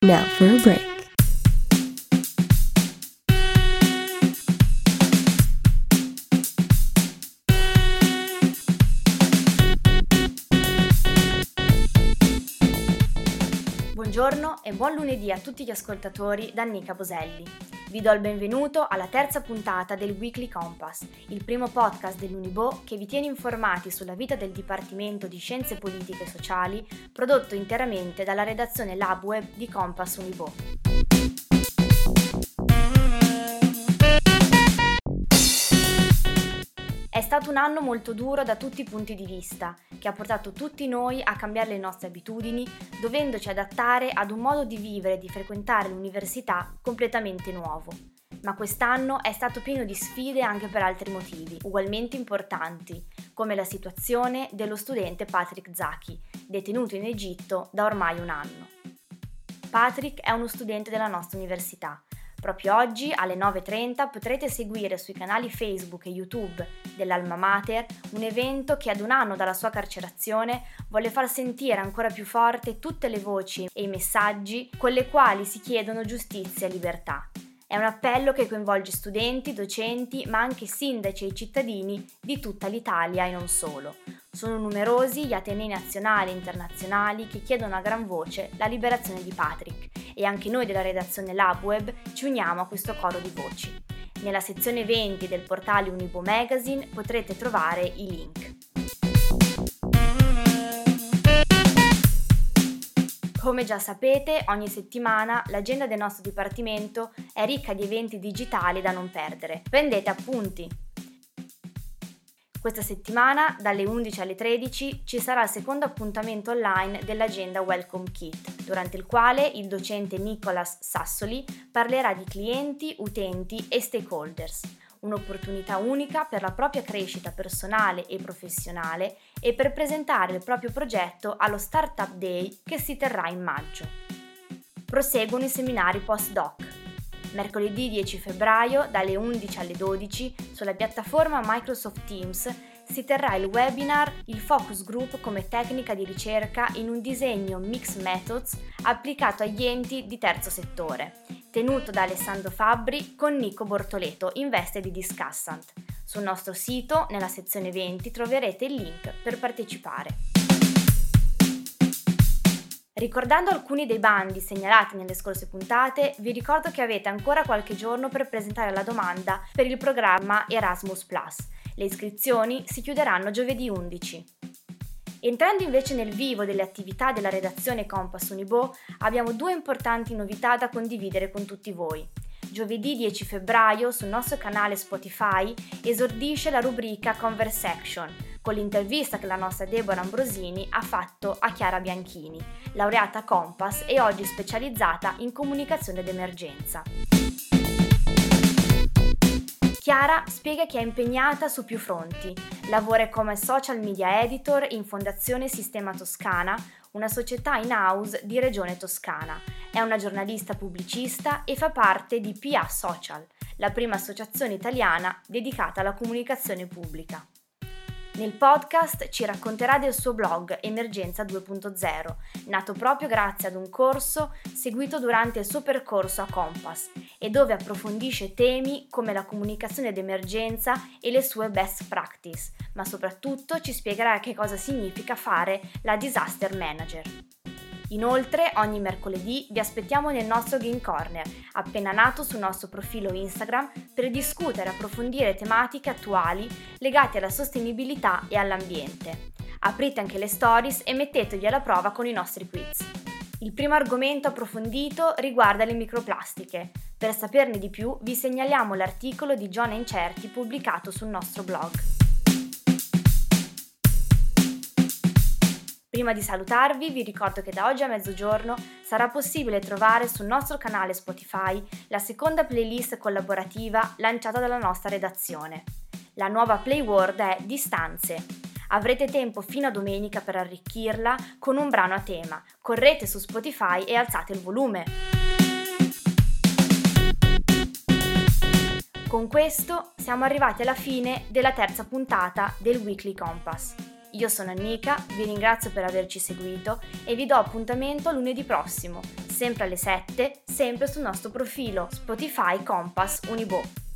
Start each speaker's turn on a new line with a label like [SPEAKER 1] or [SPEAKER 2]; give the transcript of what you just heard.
[SPEAKER 1] Now for a break.
[SPEAKER 2] Buongiorno e buon lunedì a tutti gli ascoltatori da Nica Boselli. Vi do il benvenuto alla terza puntata del Weekly Compass, il primo podcast dell'Unibo che vi tiene informati sulla vita del Dipartimento di Scienze Politiche e Sociali, prodotto interamente dalla redazione Lab Web di Compass Unibo. Stato un anno molto duro da tutti i punti di vista, che ha portato tutti noi a cambiare le nostre abitudini, dovendoci adattare ad un modo di vivere e di frequentare l'università completamente nuovo. Ma quest'anno è stato pieno di sfide anche per altri motivi, ugualmente importanti, come la situazione dello studente Patrick Zaki, detenuto in Egitto da ormai un anno. Patrick è uno studente della nostra università Proprio oggi alle 9.30 potrete seguire sui canali Facebook e YouTube dell'Alma Mater un evento che ad un anno dalla sua carcerazione vuole far sentire ancora più forte tutte le voci e i messaggi con le quali si chiedono giustizia e libertà. È un appello che coinvolge studenti, docenti, ma anche sindaci e cittadini di tutta l'Italia e non solo. Sono numerosi gli atenei nazionali e internazionali che chiedono a gran voce la liberazione di Patrick e anche noi della redazione LabWeb ci uniamo a questo coro di voci. Nella sezione 20 del portale Unibo Magazine potrete trovare i link. Come già sapete, ogni settimana l'agenda del nostro dipartimento è ricca di eventi digitali da non perdere. Prendete appunti! Questa settimana, dalle 11 alle 13, ci sarà il secondo appuntamento online dell'agenda Welcome Kit, durante il quale il docente Nicolas Sassoli parlerà di clienti, utenti e stakeholders, un'opportunità unica per la propria crescita personale e professionale e per presentare il proprio progetto allo Startup Day che si terrà in maggio. Proseguono i seminari postdoc Mercoledì 10 febbraio dalle 11 alle 12 sulla piattaforma Microsoft Teams si terrà il webinar Il Focus Group come tecnica di ricerca in un disegno Mixed Methods applicato agli enti di terzo settore, tenuto da Alessandro Fabbri con Nico Bortoleto in veste di discussant. Sul nostro sito, nella sezione 20, troverete il link per partecipare. Ricordando alcuni dei bandi segnalati nelle scorse puntate, vi ricordo che avete ancora qualche giorno per presentare la domanda per il programma Erasmus ⁇ Le iscrizioni si chiuderanno giovedì 11. Entrando invece nel vivo delle attività della redazione Compass Unibo, abbiamo due importanti novità da condividere con tutti voi. Giovedì 10 febbraio sul nostro canale Spotify esordisce la rubrica Conversation, con l'intervista che la nostra Deborah Ambrosini ha fatto a Chiara Bianchini, laureata Compass e oggi specializzata in comunicazione d'emergenza. Chiara spiega che è impegnata su più fronti. Lavora come social media editor in Fondazione Sistema Toscana, una società in house di Regione Toscana. È una giornalista pubblicista e fa parte di PA Social, la prima associazione italiana dedicata alla comunicazione pubblica. Nel podcast ci racconterà del suo blog Emergenza 2.0, nato proprio grazie ad un corso seguito durante il suo percorso a Compass e dove approfondisce temi come la comunicazione d'emergenza e le sue best practice, ma soprattutto ci spiegherà che cosa significa fare la disaster manager. Inoltre, ogni mercoledì vi aspettiamo nel nostro Game Corner, appena nato sul nostro profilo Instagram, per discutere e approfondire tematiche attuali legate alla sostenibilità e all'ambiente. Aprite anche le stories e mettetevi alla prova con i nostri quiz. Il primo argomento approfondito riguarda le microplastiche. Per saperne di più vi segnaliamo l'articolo di John Encerti pubblicato sul nostro blog. Prima di salutarvi vi ricordo che da oggi a mezzogiorno sarà possibile trovare sul nostro canale Spotify la seconda playlist collaborativa lanciata dalla nostra redazione. La nuova playword è Distanze. Avrete tempo fino a domenica per arricchirla con un brano a tema. Correte su Spotify e alzate il volume. Con questo siamo arrivati alla fine della terza puntata del Weekly Compass. Io sono Annika, vi ringrazio per averci seguito e vi do appuntamento lunedì prossimo, sempre alle 7, sempre sul nostro profilo Spotify Compass Unibo.